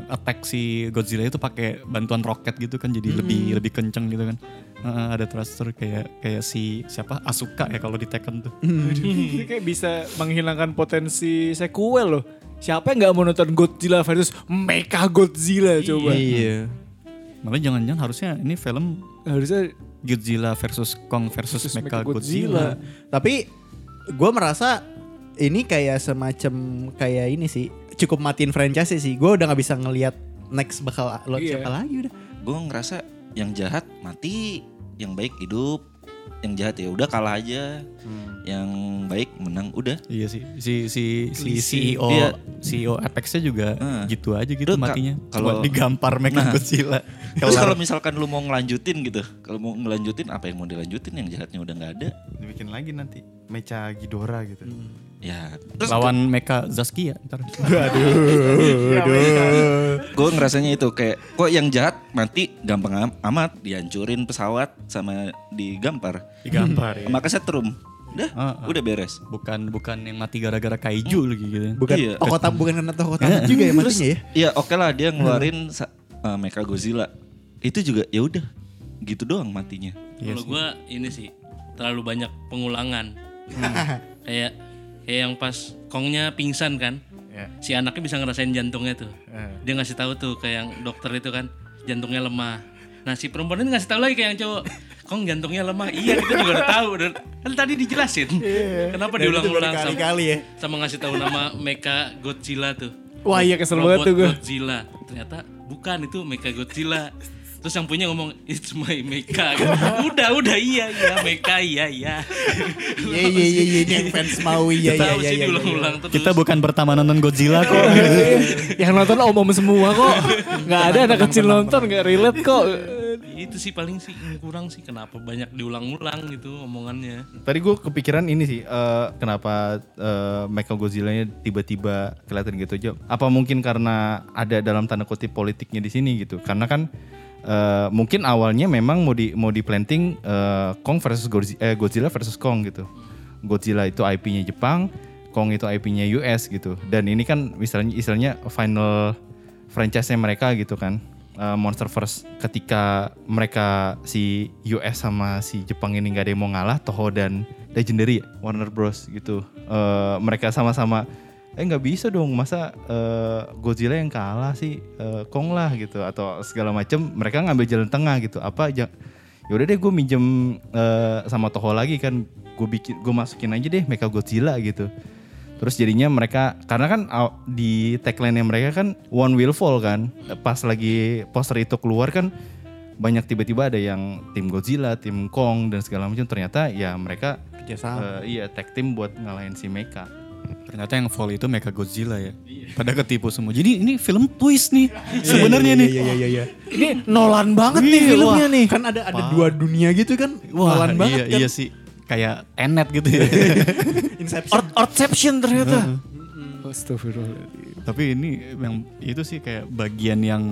attack si Godzilla itu pakai bantuan roket gitu kan jadi lebih lebih kenceng gitu kan. Heeh, ada thruster kayak kayak si siapa Asuka ya kalau di Tekken tuh. Ini kayak bisa menghilangkan potensi sequel loh. Siapa yang nggak mau nonton Godzilla versus Mecha Godzilla coba? Iya. Malah jangan-jangan harusnya ini film Harusnya Godzilla versus Kong versus, Versus Mecha Mecha Godzilla. Tapi gue merasa ini kayak semacam kayak ini sih cukup matiin franchise sih. Gue udah nggak bisa ngelihat next bakal lo Iya. siapa lagi udah. gue ngerasa yang jahat mati yang baik hidup yang jahat ya udah kalah aja yang baik menang udah Iya sih, si si si. CEO Iya. CEO Apex-nya juga Ah. gitu aja gitu ka- matinya. kalau- digampar Mecha Nah. Godzilla. terus kalau misalkan lu mau ngelanjutin gitu kalau mau ngelanjutin apa yang mau dilanjutin yang jahatnya udah nggak ada Dibikin lagi nanti Mecha Ghidorah gitu. Ya terus lawan Mecha Zaskia ntar. gue ngerasanya itu kayak kok yang jahat mati gampang am- amat dihancurin pesawat sama digampar Digampar ya. sama kesetrum udah Ah, ah. udah beres Bukan bukan yang mati gara-gara kaiju lagi gitu. Bukan Iya. tokoh tam bukan karena tokoh tamat juga ya matinya ya. Iya oke lah dia ngeluarin sa- uh, Mecha Godzilla itu juga ya udah gitu doang matinya Iya kalau sih. gue ini sih terlalu banyak pengulangan. kayak kayak yang pas Kongnya pingsan kan, Ya. si anaknya bisa ngerasain jantungnya tuh. Eh. Dia ngasih tahu tuh kayak yang dokter itu kan jantungnya lemah. Nah si perempuan ini ngasih tahu lagi kayak yang cowok. Kong jantungnya lemah. Iya, kita juga udah tahu. Udah, kan tadi dijelasin. Kenapa Dan itu diulang-ulang sama, berkali-kali ya. sama ngasih tahu nama Mecha Godzilla tuh. Wah iya kesel Robot banget tuh gue. Godzilla. Ternyata bukan itu Mecha Godzilla. Terus yang punya ngomong it's my Mecha. udah udah iya iya Mecha iya iya. Iya iya iya iya ini yang fans mau iya iya Tahu iya sih iya. diulang-ulang terus. Kita bukan pertama nonton Godzilla kok. Yang nonton om-om semua kok. Nggak ada anak kecil nonton nggak relate kok. itu sih paling sih kurang sih kenapa banyak diulang-ulang gitu omongannya. Tadi gue kepikiran ini sih, eh, kenapa uh, Michael Godzilla-nya tiba-tiba kelihatan gitu aja. Apa mungkin karena ada dalam tanda kutip politiknya di sini gitu? Karena kan eh, mungkin awalnya memang mau di mau di planting eh, Kong versus Godzilla, eh, Godzilla versus Kong gitu. Godzilla itu IP-nya Jepang, Kong itu IP-nya US gitu. Dan ini kan misalnya istilahnya final franchise-nya mereka gitu kan. Uh, Monsterverse ketika mereka si US sama si Jepang ini nggak ada yang mau ngalah Toho dan Legendary Warner Bros gitu Uh, mereka sama-sama eh nggak bisa dong. Masa uh, Godzilla yang kalah sih? Uh, Kong lah gitu. Atau segala macam mereka ngambil jalan tengah gitu. Apa aja. Yaudah deh gue minjem uh, sama Toho lagi kan. Gue bikin gue masukin aja deh Mecha Godzilla gitu. Terus jadinya mereka karena kan di tagline mereka kan one will fall kan. Pas lagi poster itu keluar kan banyak tiba-tiba ada yang tim Godzilla, tim Kong dan segala macam ternyata ya mereka Kerjasama. eh, iya tag team buat ngalahin si Mecha. Ternyata yang fall itu Mecha Godzilla ya. Pada ketipu semua. Jadi ini film twist nih sebenarnya nih. Iya iya iya iya. Ini Nolan banget nih Iya, filmnya wah. nih. Kan ada ada dua dunia gitu kan. Wah, Nolan banget iya, kan. iya sih. Kayak Enet gitu ya. Inception. Artception ternyata. Astagfirullah. Tapi ini yang itu sih kayak bagian yang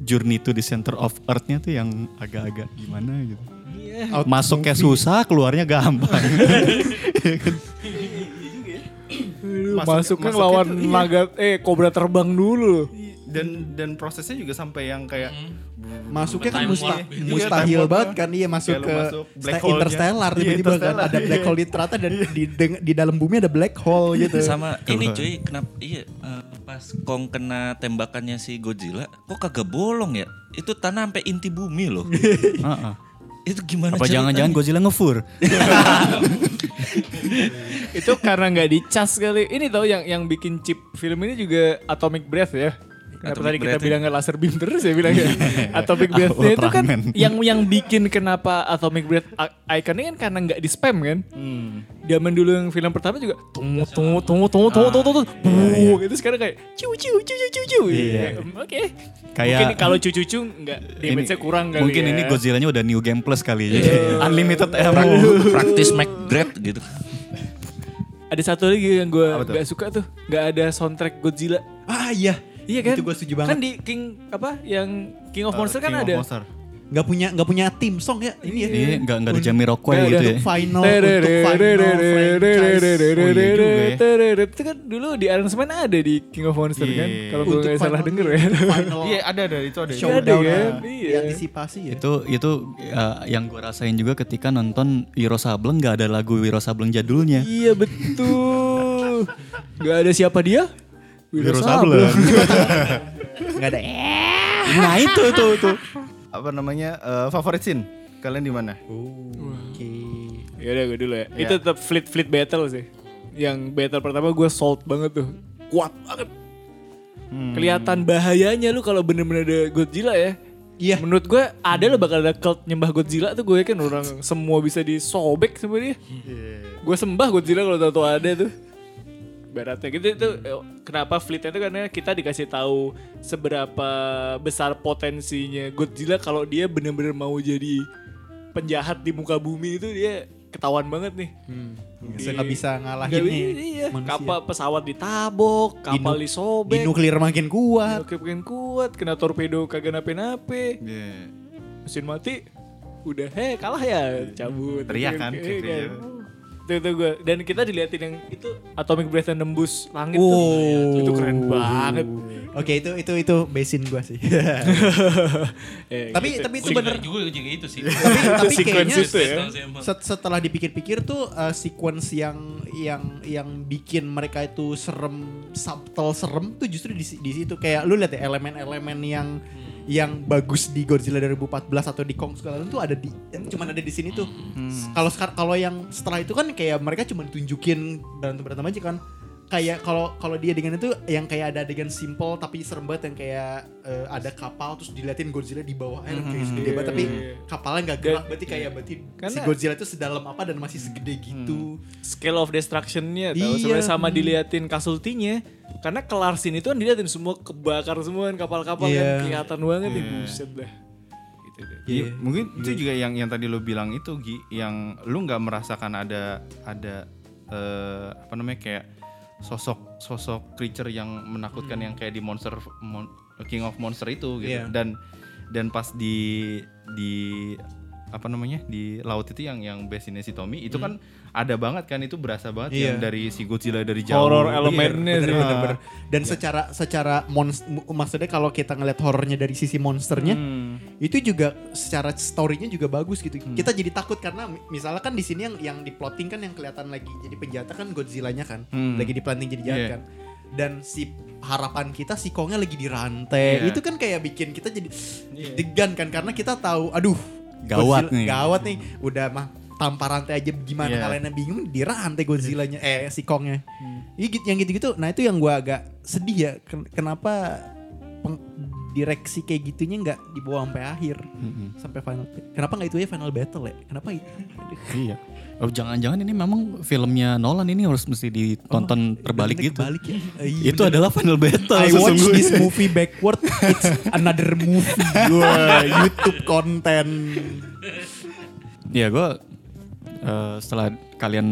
journey to the center of earth-nya tuh yang agak-agak gimana gitu. Out Masuknya susah, keluarnya gampang. Masuknya masuknya lawan iya. naga eh kobra terbang dulu. Dan dan prosesnya juga sampai yang kayak Masuknya kan musta-. Iya, mustahil warp banget lah. kan iya masuk ke masuk black interstellar Iya, tiba-tiba kan interstellar, ada black iya. hole di ternyata dan di, di dalam bumi ada black hole gitu. Sama ini cuy, kenapa iya eh, pas Kong kena tembakannya si Godzilla, kok kagak bolong ya? Itu tanah sampai inti bumi loh. Heeh. Itu gimana Apa jangan-jangan Godzilla ngefur? itu karena nggak dicas kali. Ini tau yang yang bikin chip film ini juga Atomic Breath ya. Kenapa tadi kita bilang ya. laser beam terus ya bilang ya. Iya. atomic breath itu kan yang yang bikin kenapa atomic breath ikonnya kan karena nggak di spam kan. Hmm. Dulu yang film pertama juga tunggu iya. tunggu tunggu tunggu tunggu tunggu tunggu. Ah, iya, itu sekarang kayak cu cu cu cu cu cu. Iya. Oke. Kayak mungkin kalau cu cu cu nggak damage-nya kurang kali. Mungkin ya. ini Godzilla-nya udah new game plus kali. ya unlimited ammo. Praktis mac dread gitu. Ada satu lagi yang gue gak suka tuh. Gak ada soundtrack Godzilla. Ah iya. Iya kan? Itu gue setuju banget. Kan di King apa yang King of eh, Monster kan King of ada. Monster. Nggak punya nggak punya tim song ya ini ya. Iya, nggak nggak ada Jamiroquai gitu ya. Untuk final untuk final franchise. Iya ya. Itu kan dulu di aransemen ada di King of Monster kan? Iya. Kalau gue nggak salah denger ya. Final Iya ada ada itu ada. showdown ya. Iya. Antisipasi ya. Itu itu uh, yang gue rasain juga ketika nonton Wiro Sableng nggak ada lagu Wiro Sableng jadulnya. Iya betul. Gak ada siapa dia? Wiro Sableng. Nggak ada. nah itu tuh tuh. Apa namanya eh, favorit scene kalian di mana? Oke. Ya udah gue dulu ya. Iya. Itu tetap fleet fleet battle sih. Yang battle pertama gue salt banget tuh. Kuat banget. Hmm. Kelihatan bahayanya lu kalau bener-bener ada Godzilla ya. Iya. Menurut gue ada lo bakal ada cult nyembah Godzilla tuh gue yakin orang semua bisa disobek sama dia. Gue sembah Godzilla kalau tahu ada tuh. Baratnya gitu itu eh, kenapa fleet itu karena kita dikasih tahu seberapa besar potensinya Godzilla kalau dia bener-bener mau jadi penjahat di muka bumi itu dia ketahuan banget nih. Bisa nggak bisa ngalahin nih bisa, iya. manusia. Kapal pesawat ditabok, kapal Di disobek. Di nuklir makin kuat. Oke makin kuat, kena torpedo kagak nape-nape. Iya. Mesin mati, udah heh kalah ya, cabut. Teriak kan, Iya, Itu, itu gue. Dan kita diliatin yang itu Atomic Breath yang nembus langit Oh. tuh. Itu keren banget. Oke itu itu itu basin gua sih. Eh, tapi gitu. tapi itu Juga- bener. juga juga itu sih. tapi tapi kayaknya itu ya. set- setelah dipikir-pikir tuh uh, sequence yang yang yang bikin mereka itu serem subtle serem tuh justru di, di situ kayak lu lihat ya elemen-elemen yang yang bagus di Godzilla 2014 atau di Kong Island tuh ada di yang cuman ada di sini tuh. Kalau sekar- kalau yang setelah itu kan kayak mereka cuma tunjukin berantem-berantem aja kan. Kayak kalau kalau dia dengan itu yang kayak ada adegan simple tapi serem banget yang kayak eh, ada kapal terus diliatin Godzilla di bawah air kayak segede banget tapi kapalnya nggak gerak berarti kayak berarti si Karena- Godzilla itu sedalam apa dan masih segede gitu. Scale of destruction-nya tahu Iya. sebenarnya sama diliatin kasultinya. Karena kelar scene itu kan diliatin semua kebakar semua kan kapal-kapal Iya. kan kelihatan banget ya buset dah. Gitu deh. Iya, mungkin itu juga yang yang tadi lo bilang itu Gi, yang lu nggak merasakan ada ada eh, apa namanya kayak sosok sosok creature yang menakutkan yang kayak di monster Mon- King of Monster itu gitu. Iya. Dan dan pas di di apa namanya di laut itu yang yang basinnya si Tommy itu kan ada banget kan itu berasa banget Iya. yang dari si Godzilla dari jauh. Horror Iya, elemennya Bener, sih. bener, bener. Dan secara secara monster maksudnya kalau kita ngeliat horornya dari sisi monsternya itu juga secara storynya juga bagus gitu. Kita jadi takut karena mi- misalnya kan di sini yang yang di plotting kan yang kelihatan lagi jadi penjahat kan Godzilla-nya kan Hmm. lagi di planting jadi jahat Iya. kan. Dan si harapan kita si Kongnya lagi dirantai. Iya. Itu kan kayak bikin kita jadi degan kan karena kita tahu aduh Gawat Godzilla- nih. Gawat nih. Udah mah tanpa rantai aja gimana Iya. kalian bingung dirantai Godzilla-nya eh si Kongnya. Iya gitu yang gitu-gitu. Nah itu yang gua agak sedih ya. Ken- Kenapa peng- direksi kayak gitunya nggak dibawa sampai akhir sampai final. Kenapa nggak itu aja final battle ya? Kenapa itu? Aduh. Iya. Oh, jangan-jangan ini memang filmnya Nolan ini harus mesti ditonton terbalik Bener, gitu. Kebalik ya. Eh, iya, Itu bener. adalah Final Battle I watch this movie backward. It's another movie. Wah, YouTube konten. Ya gue eh, setelah kalian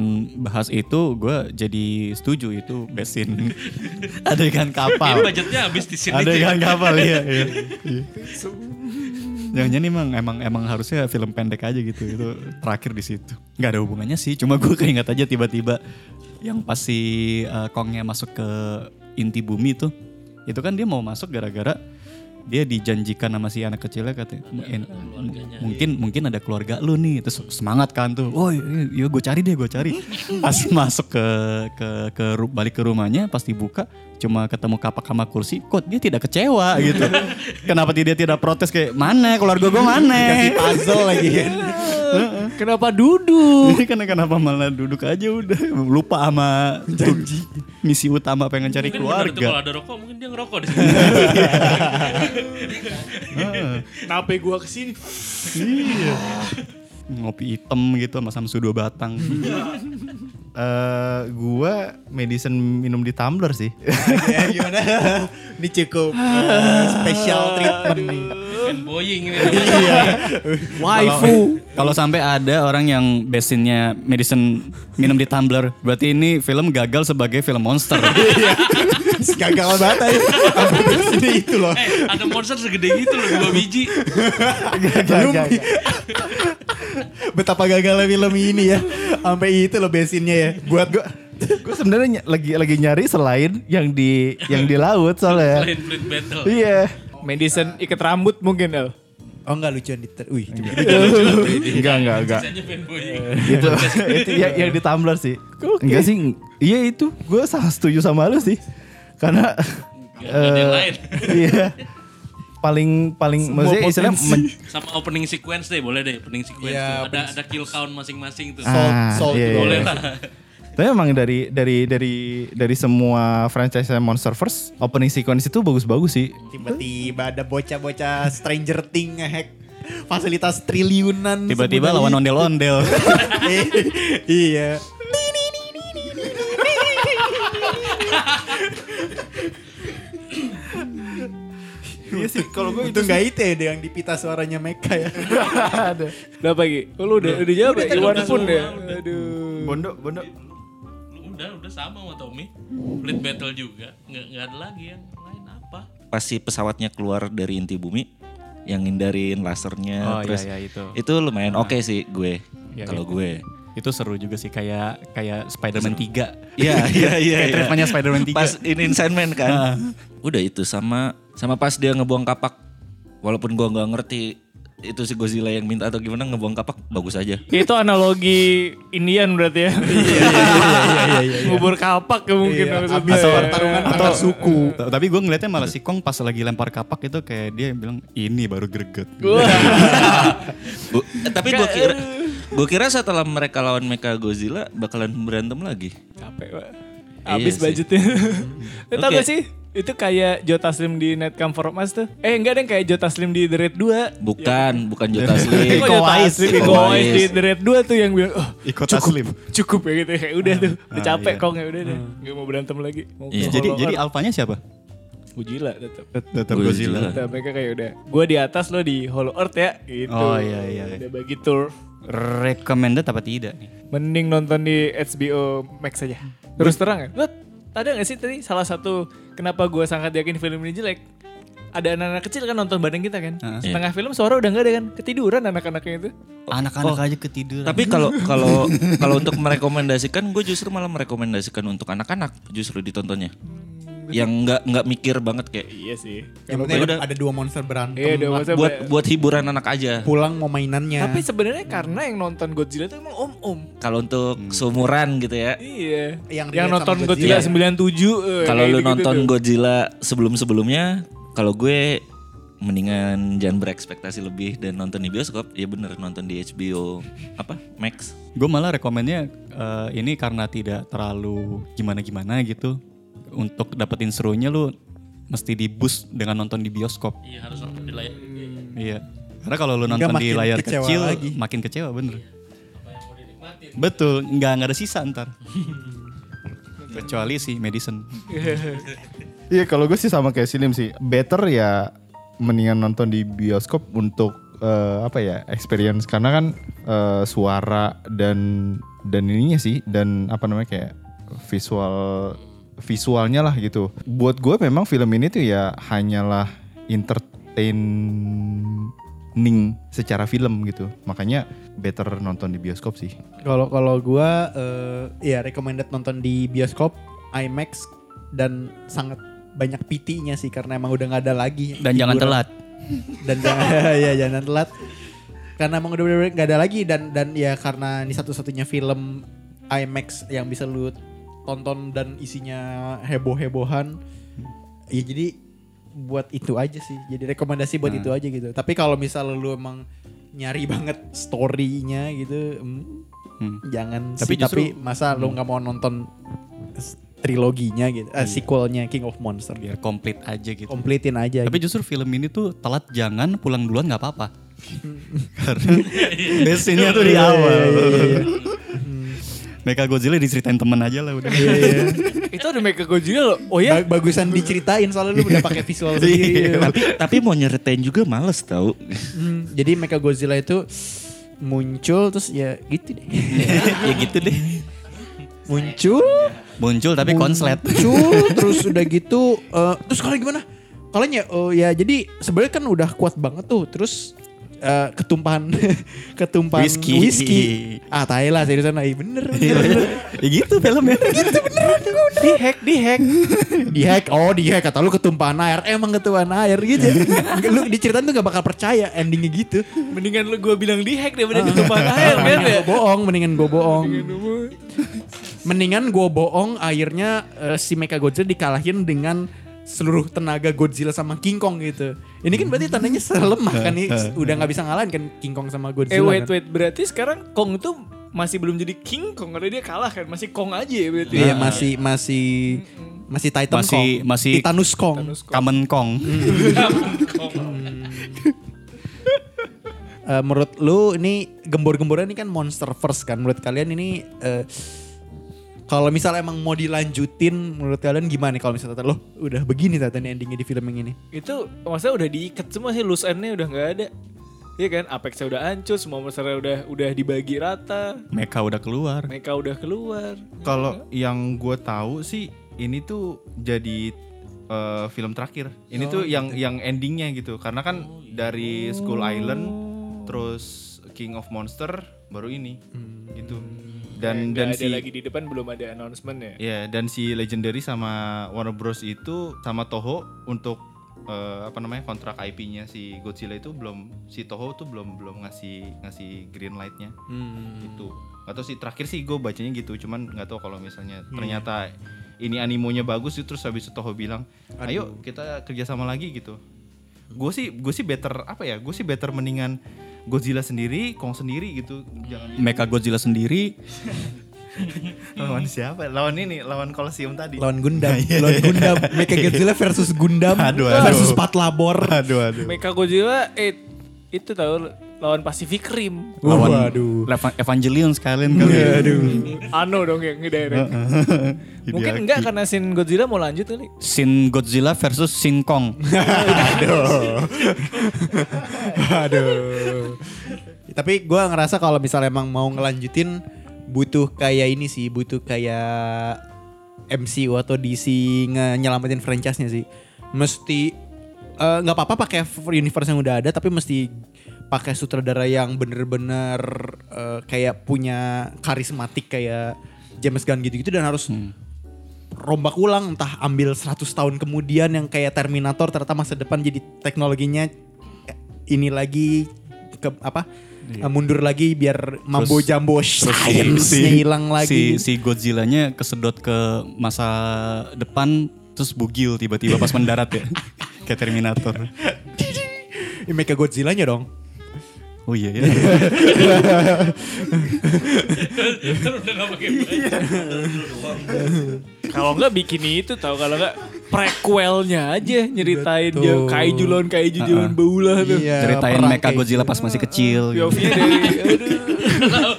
bahas itu gue jadi setuju itu besin adegan kapal. Mungkin budgetnya habis di sini. Adegan kapal iya. iya. iya. Jangan-jangan emang emang emang harusnya film pendek aja gitu itu terakhir di situ. Nggak ada hubungannya sih, cuma gue keinget aja tiba-tiba yang pas si eh, Kongnya masuk ke inti bumi tuh, itu kan dia mau masuk gara-gara dia dijanjikan sama si anak kecilnya katanya "En- mungkin mungkin ada keluarga lu nih. Terus semangat kan tuh. Oh iya gue cari deh gue cari. Pas masuk ke ke ke balik ke rumahnya pas dibuka cuma ketemu kapak sama kursi kok dia tidak kecewa gitu. Kenapa dia tidak protes kayak mana keluarga gue mana? Kasih puzzle lagi. Kan. Kenapa duduk? ini kan kenapa malah duduk aja udah. Lupa sama janji. misi utama pengen cari Mungkin itu kalau keluarga ada rokok mungkin dia ngerokok di sini. Kenapa gua ke sini? iya. Ngopi hitam gitu sama Samsu dua batang Eh, gua medicine minum di tumbler sih. ya gimana? Ini cukup uh, special treatment nih. Fanboying ini. Waifu. Kalau sampai ada orang yang besinnya medicine minum di tumbler, berarti ini film gagal sebagai film monster. Gagal banget aja. Sampai sini itu loh. Eh, ada monster segede gitu loh, dua biji. Belum. Betapa gagalnya film ini ya. Sampai itu loh besinnya ya. Buat gua gue sebenarnya ny- lagi lagi nyari selain yang di yang di laut soalnya. Lain Fleet Battle. Iya. Medicine ikat rambut mungkin El. Oh enggak lucuan di ter- Wih, Enggak enggak enggak. Sisanya fanboying. itu itu yang, yang di tumbler sih. Enggak sih. Iya itu. Gue sangat setuju sama lu sih. Karena Gak ada yang eh, lain. Iya. Paling paling maksudnya istilahnya men- Sama opening sequence deh, boleh deh opening sequence Iya, tuh. Ada ada kill count masing-masing tuh. Salt, Ah, salt iya, iya. boleh lah. Tapi emang dari dari dari dari semua franchise Monsterverse opening sequence itu bagus-bagus sih. Tiba-tiba ada bocah-bocah Stranger Things ngehack fasilitas triliunan. Tiba-tiba lawan ondel-ondel. iya. Iya sih kalau gue Itu nggak itu ya yang dipita suaranya Meka ya. Udah pagi. Oh, lu udah udah jawab ya? tadi Iwan udah pun ya. Aduh. Bondo Bondo Lu udah udah sama sama Tommy. Fleet Battle juga. Nggak nggak ada lagi yang lain apa. Pas si pesawatnya keluar dari inti bumi, yang ngindarin lasernya, Oh, iya, terus iya, itu. itu lumayan oke sih gue. Iya, kalau iya. gue. itu seru juga sih kayak kayak Spider-Man 3. Iya iya iya. Kayak iya. treatmentnya Spider-Man 3. Pas ini Sandman kan. Udah itu sama sama pas dia ngebuang kapak. Walaupun gua nggak ngerti itu si Godzilla yang minta atau gimana ngebuang kapak bagus aja. Itu analogi Indian berarti ya. iya, iya, iya. Ngubur kapak ya mungkin Iya, maksudnya. abis pertarungan antar suku. Tapi gue ngeliatnya malah si Kong pas lagi lempar kapak itu kayak dia bilang ini baru greget. Bu- eh, tapi gue kira gue kira setelah mereka lawan Mecha Godzilla bakalan berantem lagi. Capek, Pak. Iya Habis budgetnya. Tau Oke. gak sih? Itu kayak Jota Slim di Net Come For Us tuh. Eh enggak deh kayak Jota Slim di The Red 2. Bukan, bukan Jota Slim. Slim, Iko Iko Wise Wise. di The Red 2 tuh yang bilang, oh Ikut cukup, Taslim. cukup ya gitu. Kayak udah tuh, udah Ah, capek iya. kong ya udah deh. Gak mau berantem lagi. Mau Iya. Jadi jadi alfanya siapa? Gojira tetap. Tetap Godzilla. Godzilla. Nah, mereka kayak udah, gue di atas lo di Hollow Earth ya, gitu. Oh, iya, iya. Udah bagi tour. Recommended apa tidak nih? Mending nonton di HBO Max aja. Terus terang ya. Ada gak sih tadi salah satu kenapa gue sangat yakin film ini jelek? Ada anak-anak kecil kan nonton bareng kita kan. Heeh. Setengah film suara udah gak ada kan. Ketiduran anak-anaknya itu. Anak-anak aja ketiduran. Tapi kalau kalau kalau untuk merekomendasikan, gue justru malah merekomendasikan untuk anak-anak justru ditontonnya. Yang nggak nggak mikir banget kayak Iya sih. Yang Kalau penting udah- ada, ada dua monster berantem. Iya, lah. masa buat ba- buat hiburan anak aja. Pulang mau mainannya. Tapi sebenarnya karena yang nonton Godzilla itu emang om-om. Kalau untuk seumuran gitu ya. Iya. Yang Yang, nonton Godzilla. Godzilla 97. eh, Kalau lu nonton tuh. Godzilla sebelum-sebelumnya, kalau gue mendingan jangan berekspektasi lebih dan nonton di bioskop. Ya bener nonton di HBO apa Max. Gue malah rekomennya eh, ini karena tidak terlalu gimana-gimana gitu. Untuk dapetin serunya lu mesti di boost dengan nonton di bioskop. Iya harus nonton di layar. Iya. Karena kalau lu nonton di makin layar kecewa kecil lagi. makin kecewa bener. Betul, nggak nggak ada sisa ntar. Kecuali si medicine. Iya kalau gue sih sama kayak Silim sih. Better ya mendingan nonton di bioskop untuk eh, apa ya experience karena kan eh, suara dan dan ininya sih dan apa namanya kayak visual visualnya lah gitu. Buat gue memang film ini tuh ya hanyalah entertaining secara film gitu. Makanya better nonton di bioskop sih. Kalau kalau gua eh, ya recommended nonton di bioskop IMAX dan sangat banyak PT-nya sih karena emang udah nggak ada lagi. Dan jangan hiburan. telat. Dan jangan ya jangan telat. Karena emang udah nggak ada lagi dan dan ya karena ini satu-satunya film IMAX yang bisa lu tonton dan isinya heboh-hebohan. Ya jadi buat itu aja sih. Jadi rekomendasi buat Hmm. itu aja gitu. Tapi kalau misal lu emang nyari banget story-nya gitu, hmm, Hmm. jangan Tapi sih. justru- Tapi masa lu nggak mau nonton triloginya gitu, eh, sequelnya King of Monster. Biar komplit aja gitu. Kompletin aja. Tapi gitu. justru film ini tuh telat jangan pulang duluan nggak apa-apa. Karena basinya tuh di awal. Mecha Godzilla diceritain temen aja lah udah. Itu ada Mecha Godzilla loh. Oh ya? Ba- bagusan diceritain soalnya lu udah pakai visual sendiri. tapi tapi mau nyeritain juga males tau. Hmm, jadi Mecha Godzilla itu muncul terus ya gitu deh. ya gitu deh. muncul, Muncul tapi konslet. muncul terus udah gitu eh, terus kalian gimana? Kalian ya oh ya jadi sebenarnya kan udah kuat banget tuh terus eh, ketumpahan ketumpahan Whisky. whisky. Ah, tai lah seriusan Ih, bener bener. bener. ya gitu filmnya. Di hack, di hack. di hack oh di hack kata lu ketumpahan air emang ketumpahan air gitu lu diceritain tuh gak bakal percaya endingnya gitu Mendingan lu gue bilang di hack daripada di tumpahan air kan ya. bohong mendingan gue bohong mendingan gue bohong akhirnya eh, si Mecha Godzilla dikalahin dengan seluruh tenaga Godzilla sama King Kong gitu. Ini kan berarti tandanya selemah kan nih. Udah nggak bisa ngalahin kan King Kong sama Godzilla Eh wait kan? wait. Berarti sekarang Kong tuh masih belum jadi King Kong karena dia kalah kan? Masih Kong aja ya berarti. Iya masih masih masih Titan Masih- Kong. masih- Titanus Kong. Kamen Kong. Eh, menurut lu ini gembor-gembornya ini kan monster first kan? Menurut kalian ini eh, kalau misalnya emang mau dilanjutin menurut kalian gimana nih kalau misalnya lo udah begini tata nih endingnya di film yang ini Itu maksudnya udah diikat semua sih loose endnya udah nggak ada. Iya kan, Apexnya udah hancur, semua monsternya udah udah dibagi rata, Mecha udah keluar. mereka udah keluar. Kalau yang gue tahu sih ini tuh jadi eh, film terakhir. Ini tuh yang yang endingnya gitu. Karena kan dari Skull Island, terus King of Monster, baru ini gitu. Dan Nggak dan ada si lagi di depan belum ada announcement ya. ya dan si Legendary sama Warner Bros. itu sama Toho untuk eh, apa namanya kontrak IP-nya si Godzilla itu belum si Toho tuh belum belum ngasih ngasih green light-nya. Gitu. Atau sih terakhir sih gue bacanya gitu cuman nggak tahu kalau misalnya ternyata ini animonya bagus itu terus habis itu Toho bilang ayo kita kerjasama lagi gitu. Gue sih gue sih better apa ya gue sih better mendingan Godzilla sendiri Kong sendiri gitu. Jangan Mecha Godzilla sendiri. Lawan siapa? Lawan ini lawan Colosseum tadi. Lawan Gundam, lawan Gundam, Mecha Godzilla versus Gundam Aduh, aduh. versus Patlabor. aduh aduh. Mecha Godzilla eh itu tahu lawan Pacific Rim. lawan Waduh. Eva- Evangelion sekalian kali. ya. Ano dong yang ngedirect. Mungkin enggak karena Shin Godzilla mau lanjut kali. Shin Godzilla versus Shin Kong. Aduh. Tapi gue ngerasa kalau misalnya emang mau ngelanjutin butuh kayak ini sih, butuh kayak MCU atau DC nge- nyelamatin franchise-nya sih. Mesti eh, nggak apa-apa pakai universe yang udah ada, tapi mesti pakai sutradara yang bener-bener eh, kayak punya karismatik kayak James Gunn gitu-gitu dan harus rombak ulang entah ambil 100 tahun kemudian yang kayak Terminator ternyata masa depan jadi teknologinya eh, ini lagi ke apa eh, mundur lagi biar mambo Terus- jambo science-nya hilang lagi. Si, si Godzilla-nya kesedot ke masa depan terus bugil tiba-tiba pas mendarat ya. Kayak Terminator. Ini Mecha Godzilla-nya dong. Oh iya ya. Kan udah gak pakai baju. Kalau enggak bikin itu tahu kalau enggak prequelnya aja nyeritain dia kaiju lawan kaiju zaman baula tuh. Iya, Ceritain Mecha Godzilla pas masih kecil. gitu. POV-nya dari aduh.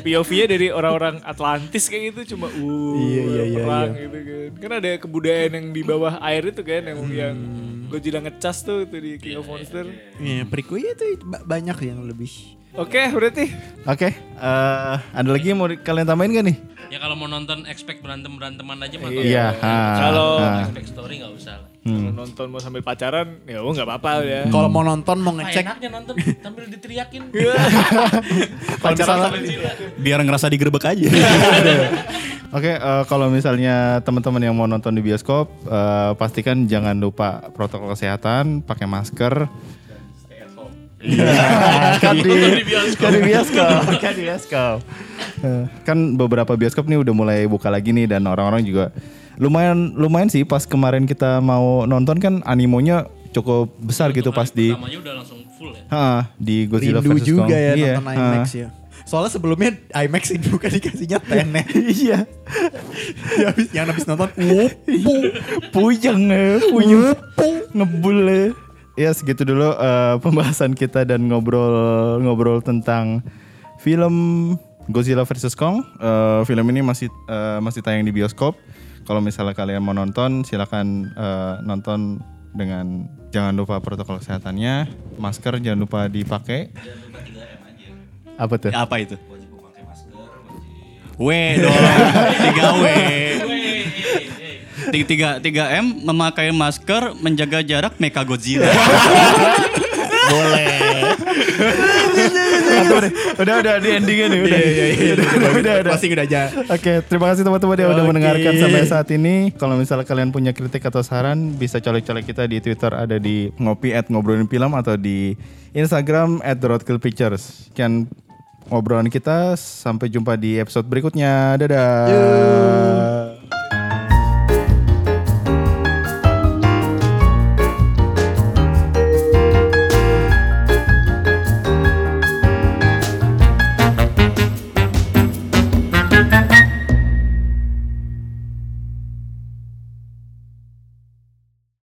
POV-nya dari orang-orang Atlantis kayak gitu cuma uh Iya, iya, iya, perang iya. gitu kan. Kan ada kebudayaan yang di bawah air itu kan yang yang Hmm. Godzilla ngecas tuh itu di King of Monster. Iya, prequel itu ba- banyak yang lebih. Oke, berarti Oke, eh, ada lagi yang mau kalian tambahin gak nih? Ya kalau mau nonton expect berantem beranteman aja mah nonton. Iya. Kalau- expect story nggak usah lah. kalau nonton mau sambil pacaran ya oh nggak apa-apa ya. Kalau mau nonton mau Ah, ngecek enaknya nonton sambil diteriakin. Kalau misalnya, Biar ngerasa digerebek aja. Oke, eh, kalau misalnya teman-teman yang mau nonton di bioskop, eh, pastikan jangan lupa protokol kesehatan, pakai masker. Iya, kan di, kan di bioskop, kan di bioskop. Eh, kan beberapa bioskop nih udah mulai buka lagi nih dan orang-orang juga lumayan lumayan sih pas kemarin kita mau nonton kan animonya cukup besar gitu pas di udah langsung full ya. ha, di Godzilla rindu versus juga Kong. ya Iya, nonton ha. IMAX ya. Soalnya sebelumnya IMAX ini bukan dikasihnya tenet. Iya. Ya, habis- yang habis nonton, wup, Puyeng ya, puyeng. Ngebul ya. Ya segitu dulu eh, pembahasan kita dan ngobrol-ngobrol tentang film Godzilla vs Kong. Eh, film ini masih eh, masih tayang di bioskop. Kalau misalnya kalian mau nonton, silakan eh, nonton dengan jangan lupa protokol kesehatannya, masker jangan lupa dipakai. Apa tuh? Apa itu? W dong, tiga W. tiga, tiga M memakai masker, menjaga jarak, Mecha Godzilla. udah udah di endingnya nih udah. Iya, udah, udah, udah. Pasti udah aja. Oke, terima kasih teman-teman yang udah Oke. mendengarkan sampai saat ini. Kalau misalnya kalian punya kritik atau saran, bisa colek-colek kita di Twitter ada di ngopi at ngobrolin film atau di Instagram at The Roadkill Pictures. Sekian obrolan kita, sampai jumpa di episode berikutnya. Dadah.